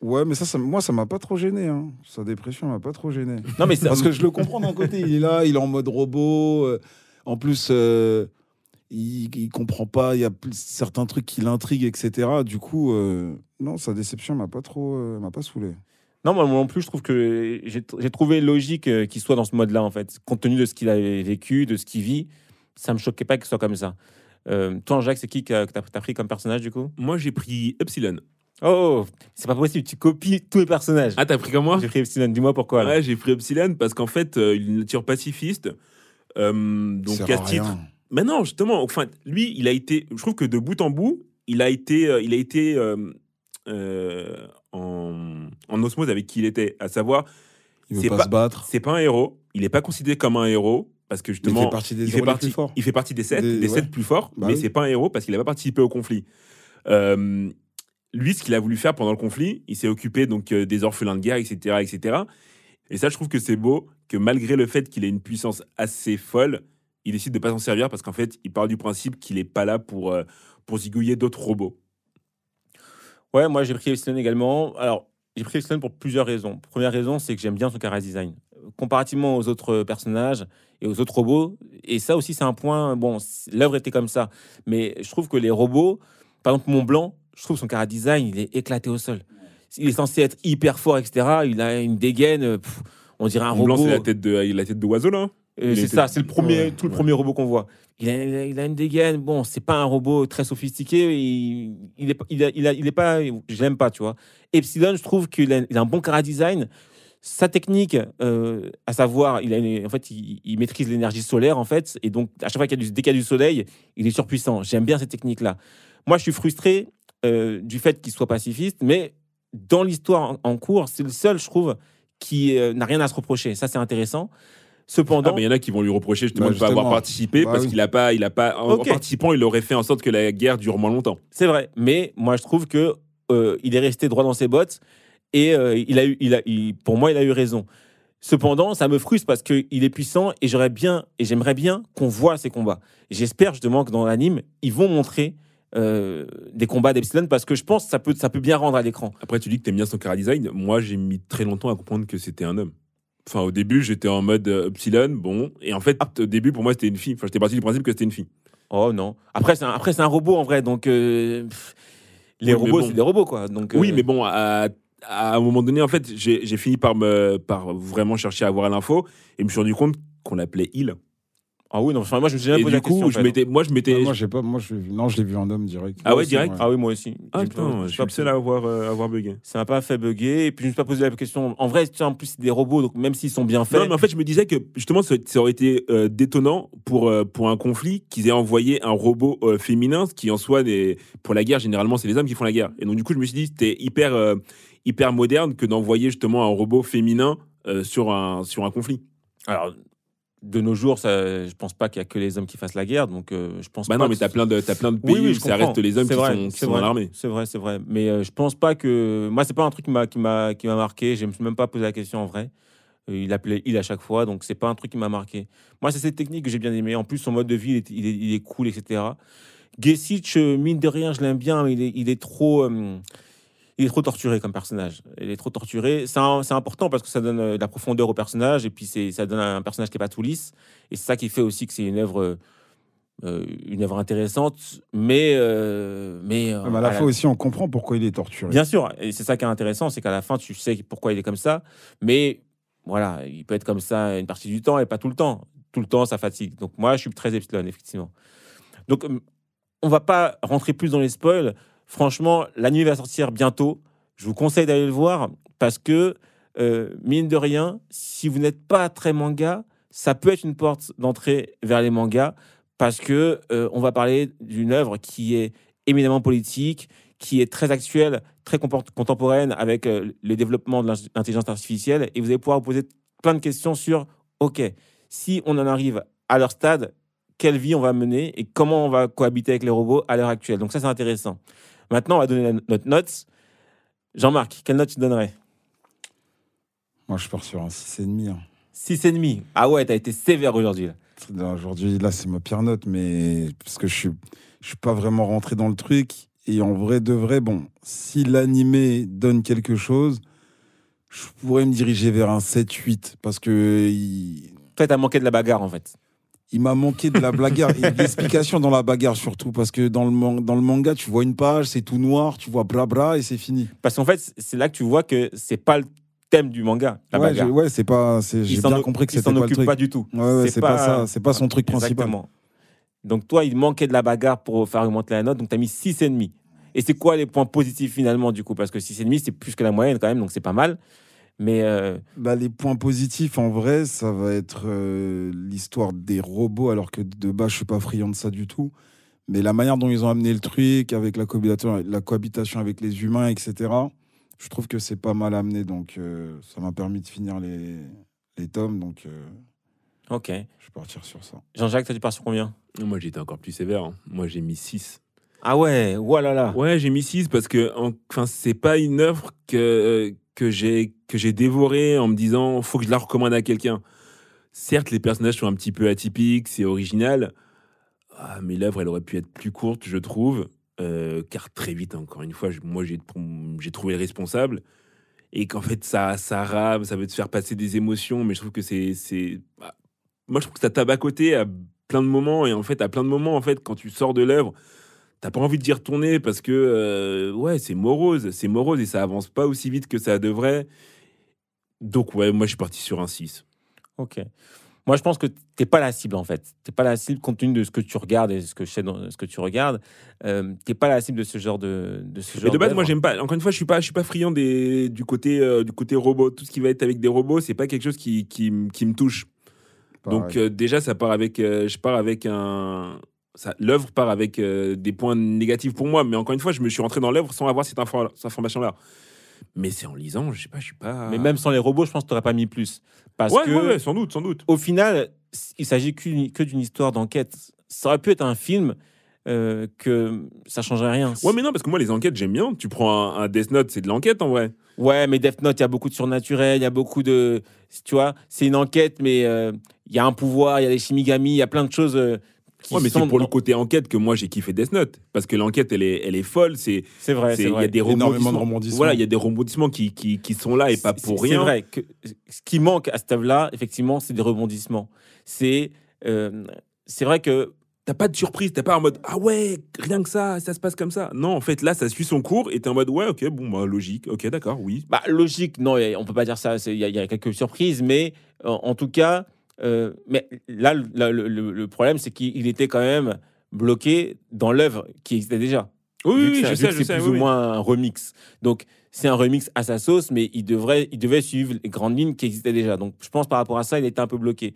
Ouais, mais ça, ça moi, ça m'a pas trop gêné. Hein. Sa dépression m'a pas trop gêné. Non, mais Parce que je le comprends d'un côté, il est là, il est en mode robot. euh, en plus, euh, il, il comprend pas, il y a plus- certains trucs qui l'intriguent, etc. Du coup, euh, non, sa déception m'a pas trop, euh, m'a pas saoulé. Non, moi non plus, je trouve que j'ai trouvé logique euh, qu'il soit dans ce mode-là, en fait. Compte tenu de ce qu'il avait vécu, de ce qu'il vit, ça me choquait pas qu'il soit comme ça. Euh, toi, Jacques, c'est qui que t'as as pris comme personnage, du coup? Moi j'ai pris Epsilon. Oh, c'est pas possible, tu copies tous les personnages. Ah, t'as pris comme moi? J'ai pris Epsilon, dis-moi pourquoi. là. Ouais, j'ai pris Epsilon parce qu'en fait, euh, il est une nature pacifiste. Euh, donc à titre. Mais non, justement, enfin, lui, il a été. Je trouve que de bout en bout, il a été, euh, il a été euh, euh, en, en osmose avec qui il était. À savoir, Il veut pas, pas- se battre. c'est pas un héros. Il n'est pas considéré comme un héros parce que Il justement, fait partie des il fait partie, plus forts. il fait partie des sept, Des- des, ouais. sept plus forts, Bah mais oui. c'est pas un héros parce qu'il n'a pas participé au conflit. Euh, lui, ce qu'il a voulu faire pendant le conflit, il s'est occupé donc euh, des orphelins de guerre, etc., etc. Et ça, je trouve que c'est beau que malgré le fait qu'il ait une puissance assez folle, il décide de pas s'en servir parce qu'en fait, il part du principe qu'il est pas là pour, euh, pour zigouiller d'autres robots. Ouais, moi j'ai pris Epsilon également. Alors, j'ai pris Epsilon pour plusieurs raisons. Première raison, c'est que j'aime bien son chara design. Comparativement aux autres personnages et aux autres robots, et ça aussi c'est un point, bon, l'œuvre était comme ça, mais je trouve que les robots, par exemple Mont Blanc, je trouve son chara design, il est éclaté au sol. Il est censé être hyper fort, etc. Il a une dégaine, pff, on dirait un blanc, robot. c'est la tête de, la tête de oiseau là. hein. Euh, c'est ça, c'est le premier, Ouais, tout le ouais. premier robot qu'on voit. Il a, il a- il a une dégaine. Bon, c'est pas un robot très sophistiqué. Il, il est, pas- il, a- il, a- il est pas, je l'aime pas, tu vois. Epsilon, je trouve qu'il a, il a un bon cara design. Sa technique, euh, à savoir, il a une- en fait, il, il maîtrise l'énergie solaire, en fait, et donc à chaque fois qu'il y a du, dès qu'il y a du soleil, il est surpuissant. J'aime bien cette technique-là. Moi, je suis frustré euh, du fait qu'il soit pacifiste, mais dans l'histoire en, en cours, c'est le seul, je trouve, qui euh, n'a rien à se reprocher. Ça, c'est intéressant. Cependant, Ah, mais il y en a qui vont lui reprocher justement Bah, de ne pas avoir participé Bah parce oui. qu'il a pas, il a pas, en, participant, il aurait fait en sorte que la guerre dure moins longtemps. C'est vrai, mais moi je trouve que euh, il est resté droit dans ses bottes et euh, il a eu, il a, il- pour moi, il a eu raison. Cependant, ça me frustre parce qu'il est puissant et j'aurais bien et j'aimerais bien qu'on voit ces combats. J'espère justement que dans l'anime, ils vont montrer euh, des combats d'Epsilon parce que je pense que ça peut, ça peut bien rendre à l'écran. Après, tu dis que t'aimes bien son cara design. Moi, j'ai mis très longtemps à comprendre que c'était un homme. Enfin, au début, j'étais en mode euh, Epsilon, bon. Et en fait, au début, pour moi, c'était une fille. Enfin, j'étais parti du principe que c'était une fille. Oh non. Après, c'est un, après, c'est un robot en vrai, donc euh, pff, les Oui, robots, bon. c'est des robots quoi. Donc, Oui, euh, mais bon, à, à un moment donné, en fait, j'ai j'ai fini par, me, par vraiment chercher à avoir l'info et me suis rendu compte qu'on l'appelait il. Ah oui, non, enfin, moi je me suis jamais Et posé la du question. coup, en je fait. m'étais, moi, je m'étais. Ah, moi, j'ai pas, moi, je, non, je l'ai vu en homme direct. Ah ouais, direct Ah oui, moi aussi. Ah, J'ai- putain, je suis suis pas le seul à avoir, euh, avoir bugué. ça m'a pas fait bugger. Et puis, je me suis pas posé la question. En vrai, tu sais, en plus, c'est des robots, donc même s'ils sont bien faits. Non, mais en fait, je me disais que justement, ça, ça aurait été euh, détonnant pour, euh, pour un conflit qu'ils aient envoyé un robot euh, féminin, ce qui en soi, des, pour la guerre, généralement, c'est les hommes qui font la guerre. Et donc, du coup, je me suis dit, c'était hyper, euh, hyper moderne que d'envoyer justement un robot féminin euh, sur, un, sur un conflit. Alors, de nos jours, ça, je pense pas qu'il y a que les hommes qui fassent la guerre, donc euh, je pense Bah pas non, mais t'as plein de, t'as plein de pays Oui, oui, où ça comprends. reste les hommes qui vrai, sont, qui dans l'armée. C'est vrai, c'est vrai. Mais euh, je pense pas que. Moi, c'est pas un truc qui m'a qui m'a qui m'a marqué. Je me suis même pas posé la question en vrai. Euh, Il appelait il à chaque fois, donc c'est pas un truc qui m'a marqué. Moi, c'est cette technique que j'ai bien aimé. En plus, son mode de vie, il est, il est, il est cool, etc. Gesic, euh, mine de rien, je l'aime bien, mais il est, il est trop. euh, il est trop torturé comme personnage. Il est trop torturé. C'est important parce que ça donne euh, de la profondeur au personnage et puis c'est- ça donne un personnage qui est pas tout lisse. Et c'est ça qui fait aussi que c'est une œuvre, euh, euh, une œuvre intéressante, mais mais, mais euh, Mais à la à fois aussi, on comprend pourquoi il est torturé. Bien sûr, et c'est ça qui est intéressant, c'est qu'à la fin, tu sais pourquoi il est comme ça, mais voilà, il peut être comme ça une partie du temps et pas tout le temps. Tout le temps, ça fatigue. Donc moi, je suis très Epsilon, effectivement. Donc, on va pas rentrer plus dans les spoils. Franchement, la nuit va sortir bientôt. Je vous conseille d'aller le voir parce que, euh, mine de rien, si vous n'êtes pas très manga, ça peut être une porte d'entrée vers les mangas parce que euh, on va parler d'une œuvre qui est éminemment politique, qui est très actuelle, très contemporaine avec euh, le développement de l'in- l'intelligence artificielle. Et vous allez pouvoir vous poser plein de questions sur, OK, si on en arrive à leur stade, quelle vie on va mener et comment on va cohabiter avec les robots à l'heure actuelle. Donc ça, c'est intéressant. Maintenant, on va donner notre note. Jean-Marc, quelle note tu donnerais? Moi, je pars sur un 6,5. Hein. 6,5. Ah ouais, t'as été sévère aujourd'hui. Aujourd'hui, là, c'est ma pire note, mais parce que je suis, je suis pas vraiment rentré dans le truc. Et en vrai de vrai, bon, si l'animé donne quelque chose, je pourrais me diriger vers un 7-8 parce que il, Toi, t'as manqué de la bagarre, en fait. Il m'a manqué de la bagarre et de l'explication dans la bagarre surtout parce que dans le, man- dans le manga, tu vois une page, c'est tout noir, tu vois bra bra et c'est fini. Parce qu'en fait, c'est là que tu vois que c'est pas le thème du manga, la ouais, bagarre. ouais, c'est pas, j'ai bien compris que c'était s'en pas le occupe truc. pas du tout. Ouais, ouais, C'est c'est pas- pas, ça, c'est pas son truc principal. Exactement. Donc toi, il manquait de la bagarre pour faire augmenter la note, donc tu as mis 6,5. Et c'est quoi les points positifs finalement du coup? Parce que 6,5, c'est plus que la moyenne quand même, donc c'est pas mal. Mais euh, Bah, les points positifs, en vrai, ça va être euh, l'histoire des robots, alors que de base, je suis pas friand de ça du tout. Mais la manière dont ils ont amené le truc, avec la cohabitation, la cohabitation avec les humains, etc., je trouve que c'est pas mal amené. Donc, euh, ça m'a permis de finir les, les tomes. Donc, euh, ok. je vais partir sur ça. Jean-Jacques, toi tu pars sur combien? Moi, j'étais encore plus sévère. hein. Moi, j'ai mis 6. Ah ouais, voilà là. Ouais, j'ai mis 6 parce que en- enfin, c'est pas une œuvre que, euh, que j'ai que j'ai dévorée en me disant faut que je la recommande à quelqu'un. certes, les personnages sont un petit peu atypiques, c'est original, ah, mais l'œuvre, elle aurait pu être plus courte, je trouve, euh, car très vite, encore une fois, moi, j'ai j'ai trouvé le responsable, et qu'en fait, ça, ça rame, ça veut te faire passer des émotions, mais je trouve que c'est... c'est- bah, moi, je trouve que ça côté à plein de moments, et en fait, à plein de moments, en fait, quand tu sors de l'œuvre, t'as pas envie d'y retourner parce que, euh, ouais, c'est morose, c'est morose, et ça avance pas aussi vite que ça devrait. Donc, ouais, moi, je suis parti sur un 6. Ok. Moi, je pense que t'es pas la cible en fait. T'es pas la cible compte tenu de ce que tu regardes et ce que je sais dans ce que tu regardes. Euh, t'es pas la cible de ce genre de, de ce genre. Mais de base, moi, j'aime pas. Encore une fois, je suis pas, je suis pas friand des, du côté, euh, du côté robot. Tout ce qui va être avec des robots, c'est pas quelque chose qui, qui, me touche. Donc euh, déjà, ça part avec, euh, je pars avec un, l'œuvre part avec euh, des points négatifs pour moi. Mais encore une fois, je me suis rentré dans l'œuvre sans avoir cette, info- cette information-là. Mais c'est en lisant, je sais pas, je suis pas. Mais même sans les robots, je pense que t'aurais pas mis plus. Parce ouais, que ouais, ouais, sans doute, sans doute. au final, il s'agit que d'une histoire d'enquête. Ça aurait pu être un film euh, que ça changerait rien. Ouais, mais non, parce que moi, les enquêtes, j'aime bien. Tu prends un, un Death Note, c'est de l'enquête en vrai. Ouais, mais Death Note, il y a beaucoup de surnaturel, il y a beaucoup de. Tu vois, c'est une enquête, mais euh, il y a un pouvoir, il y a des shimigami, il y a plein de choses qui Ouais, mais c'est pour le côté enquête que moi j'ai kiffé Death Note. Parce que l'enquête, elle est, elle est folle. C'est, C'est vrai, il y a des Énormément de rebondissements. rebondissements. Voilà, il y a des rebondissements qui, qui, qui sont là et pas pour rien. C'est vrai que ce qui manque à cette œuvre-là, effectivement, c'est des rebondissements. C'est euh, c'est vrai que T'as pas de surprise, t'es pas en mode ah ouais, rien que ça, ça se passe comme ça. Non, en fait, là, ça suit son cours et t'es en mode ouais, ok, bon, bah, logique, ok, d'accord, oui. Bah, logique, non, on peut pas dire ça. Il y, a- il y a quelques surprises, mais en, en tout cas, euh, mais là, le, le- le- le problème, c'est qu'il était quand même bloqué dans l'œuvre qui existait déjà. Oui, oui, c'est- je sais, je c'est sais. plus oui, ou moins un remix. Donc, c'est un remix à sa sauce, mais il devrait, il devait suivre les grandes lignes qui existaient déjà. Donc, je pense par rapport à ça, il était un peu bloqué.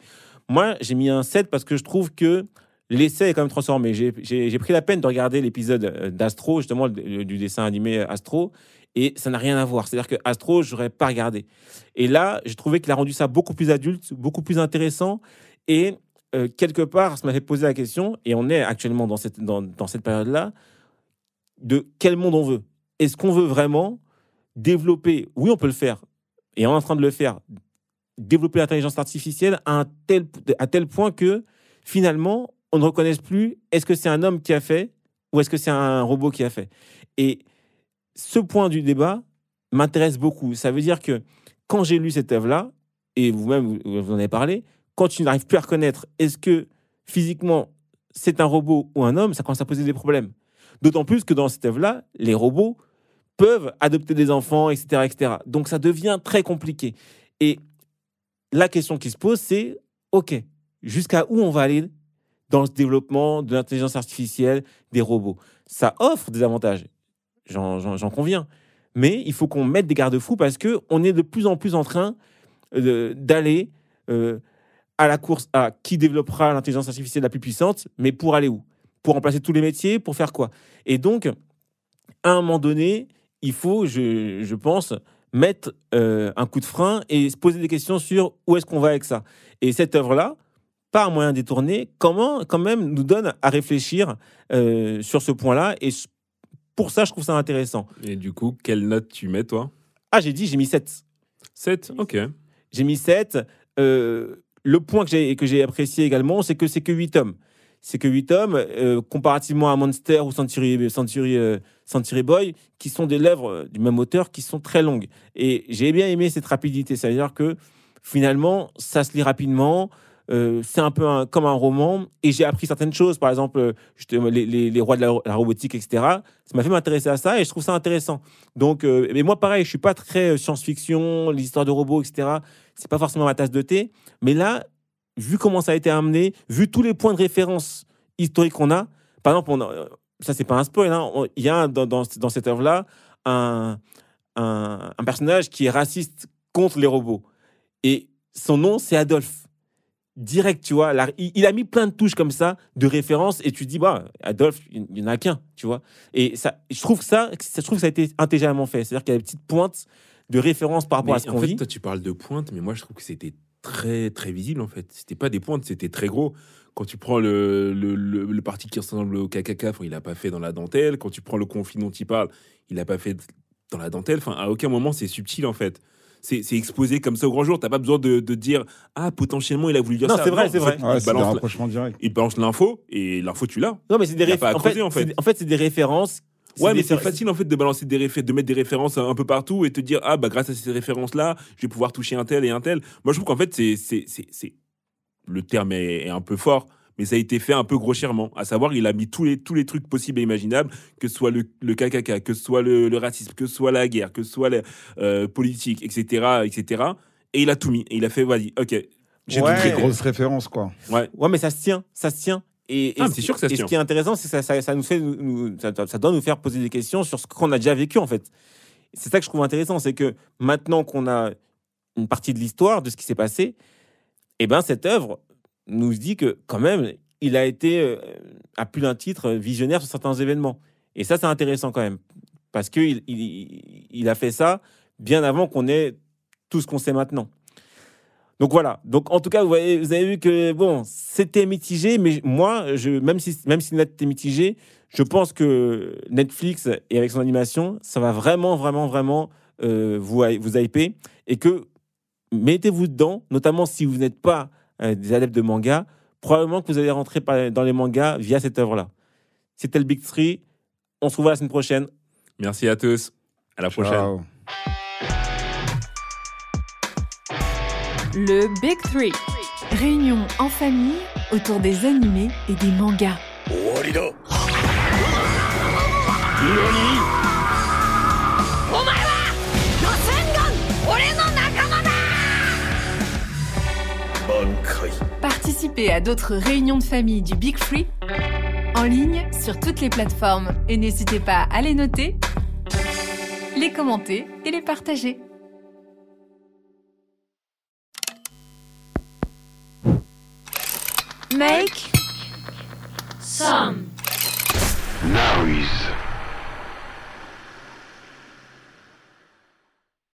Moi, j'ai mis un 7 parce que je trouve que l'essai est quand même transformé. J'ai- pris la peine de regarder l'épisode euh, d'Astro, justement, du dessin animé Astro, et ça n'a rien à voir. C'est-à-dire que Astro, j'aurais pas regardé. Et là, j'ai trouvé qu'il a rendu ça beaucoup plus adulte, beaucoup plus intéressant, et euh, quelque part, ça m'a fait poser la question, et on est actuellement dans cette, dans, dans cette période-là, de quel monde on veut? Est-ce qu'on veut vraiment développer, oui, on peut le faire, et on est en train de le faire, développer l'intelligence artificielle à, un tel, à tel point que finalement, on ne reconnaisse plus est-ce que c'est un homme qui a fait ou est-ce que c'est un robot qui a fait? Et ce point du débat m'intéresse beaucoup. Ça veut dire que quand j'ai lu cette œuvre-là, et vous-même, vous, en avez parlé, quand tu n'arrives plus à reconnaître est-ce que physiquement c'est un robot ou un homme, ça commence à poser des problèmes. D'autant plus que dans cette œuvre-là, les robots peuvent adopter des enfants, etc., etc. Donc ça devient très compliqué. Et la question qui se pose, c'est OK, jusqu'à où on va aller dans le développement de l'intelligence artificielle, des robots? Ça offre des avantages, j'en- conviens. Mais il faut qu'on mette des garde-fous parce que on est de plus en plus en train euh, d'aller euh, à la course à qui développera l'intelligence artificielle la plus puissante, mais pour aller où? Pour remplacer tous les métiers Pour faire quoi? Et donc, à un moment donné, il faut, je, pense, mettre euh, un coup de frein et se poser des questions sur où est-ce qu'on va avec ça? Et cette œuvre-là, par moyen détourné, comment, quand même, nous donne à réfléchir sur ce point-là. Et pour ça, je trouve ça intéressant. Et du coup, quelle note tu mets, toi? Ah, j'ai dit, j'ai mis 7. 7 Ok. J'ai mis 7. Euh, le point que j'ai, que j'ai apprécié également, c'est que c'est que 8 tomes. C'est que 8 tomes, euh, comparativement à Monster ou Century, Century, euh, Century Boy, qui sont des lèvres euh, du même auteur, qui sont très longues. Et j'ai bien aimé cette rapidité. C'est-à-dire que finalement, ça se lit rapidement. Euh, c'est un peu comme un roman et j'ai appris certaines choses, par exemple euh, les, les- les rois de la, robotique, etc. Ça m'a fait m'intéresser à ça et je trouve ça intéressant. Donc, euh, mais moi, pareil, je suis pas très science-fiction, les histoires de robots, etc. C'est pas forcément ma tasse de thé. Mais là, vu comment ça a été amené, vu tous les points de référence historiques qu'on a, par exemple, on a- ça c'est pas un spoil, hein, il y a dans, dans, cette œuvre-là un, un, un personnage qui est raciste contre les robots. Et son nom, c'est Adolphe. Direct, tu vois. il, il a mis plein de touches comme ça, de références, et tu dis, bah, Adolphe, il n'y en a qu'un, tu vois. Et ça, je trouve ça, je trouve que ça a été intelligemment fait. C'est-à-dire qu'il y a des petites pointes de référence par rapport Mais à ce en qu'on fait, vit. toi, tu parles de pointes, mais moi, je trouve que c'était très, très visible, en fait. C'était pas des pointes, c'était très gros. Quand tu prends le, le, le, le parti qui ressemble au KKK, il a pas fait dans la dentelle. Quand tu prends le conflit dont il parle, il a pas fait dans la dentelle. Enfin, à aucun moment, c'est subtil, en fait. C'est c'est exposé comme ça au grand jour. T'as pas besoin de, de dire ah potentiellement il a voulu dire Non, ça. c'est vrai, c'est vrai. Ouais, il balance, il l'info et l'info tu l'as. Non, mais c'est des références. en fait. En fait, c'est des références. Ouais, mais c'est facile en fait de balancer des réfé- de mettre des références un peu partout et te dire ah bah grâce à ces références là, je vais pouvoir toucher un tel et un tel. Moi je trouve qu'en fait c'est c'est c'est c'est le terme est, est un peu fort, mais ça a été fait un peu grossièrement. À savoir, il a mis tous les tous les trucs possibles et imaginables, que ce soit le le KKK, que ce soit le, le racisme, que ce soit la guerre, que ce soit la euh, politique, etc., etc. Et il a tout mis. Et il a fait vas-y, ok. J'ai Ouais. tout Très traité. grosse référence, quoi. Ouais. Ouais, mais ça se tient, ça se tient. Et, Ah, ce- c'est sûr que ça se et ce qui est intéressant, c'est que ça, ça, ça nous fait, nous- ça, ça doit nous faire poser des questions sur ce qu'on a déjà vécu en fait. C'est ça que je trouve intéressant, c'est que maintenant qu'on a une partie de l'histoire de ce qui s'est passé, eh ben cette œuvre nous dit que quand même, il a été euh, à plus d'un titre visionnaire sur certains événements. Et ça, c'est intéressant quand même, parce que il, a fait ça bien avant qu'on ait tout ce qu'on sait maintenant. Donc voilà. Donc en tout cas, vous, voyez, vous avez vu que bon, c'était mitigé, mais moi, je, même si même si était mitigé, je pense que Netflix et avec son animation, ça va vraiment, vraiment, vraiment euh, vous vous hyper et que mettez-vous dedans, notamment si vous n'êtes pas euh, des adeptes de manga, probablement que vous allez rentrer dans les mangas via cette œuvre-là. C'était le Big Three. On se revoit la semaine prochaine. Merci à tous. À la prochaine. Le Big Three. Réunion en famille autour des animés et des mangas. Participez à d'autres réunions de famille du Big Free en ligne sur toutes les plateformes et n'hésitez pas à les noter, les commenter et les partager. Make some Now he's